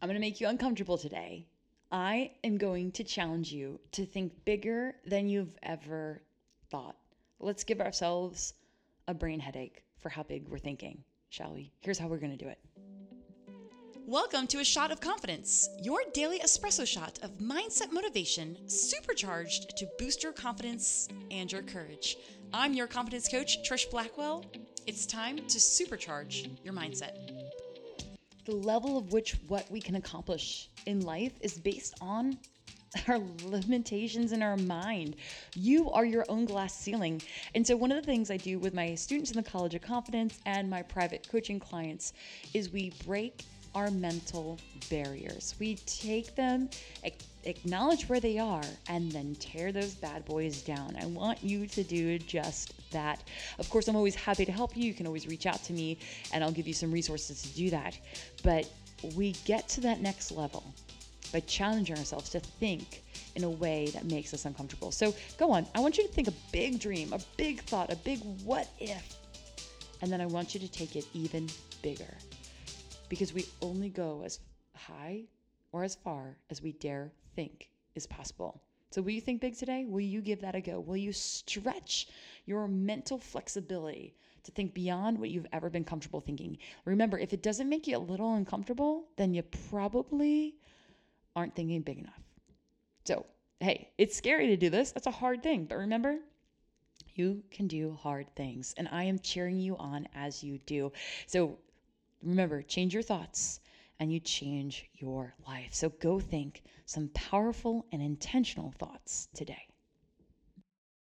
I'm going to make you uncomfortable today. I am going to challenge you to think bigger than you've ever thought. Let's give ourselves a brain headache for how big we're thinking, shall we? Here's how we're going to do it. Welcome to A Shot of Confidence, your daily espresso shot of mindset motivation supercharged to boost your confidence and your courage. I'm your confidence coach, Trish Blackwell. It's time to supercharge your mindset. The level of which what we can accomplish in life is based on our limitations in our mind. You are your own glass ceiling. And so, one of the things I do with my students in the College of Confidence and my private coaching clients is we break our mental barriers. We take them, acknowledge where they are, and then tear those bad boys down. I want you to do just that. Of course, I'm always happy to help you. You can always reach out to me, and I'll give you some resources to do that. But we get to that next level by challenging ourselves to think in a way that makes us uncomfortable. So go on. I want you to think a big dream, a big thought, a big what if. And then I want you to take it even bigger because we only go as high or as far as we dare think is possible. So, will you think big today? Will you give that a go? Will you stretch your mental flexibility to think beyond what you've ever been comfortable thinking? Remember, if it doesn't make you a little uncomfortable, then you probably aren't thinking big enough. So, hey, it's scary to do this. That's a hard thing. But remember, you can do hard things, and I am cheering you on as you do. So, Remember, change your thoughts and you change your life. So go think some powerful and intentional thoughts today.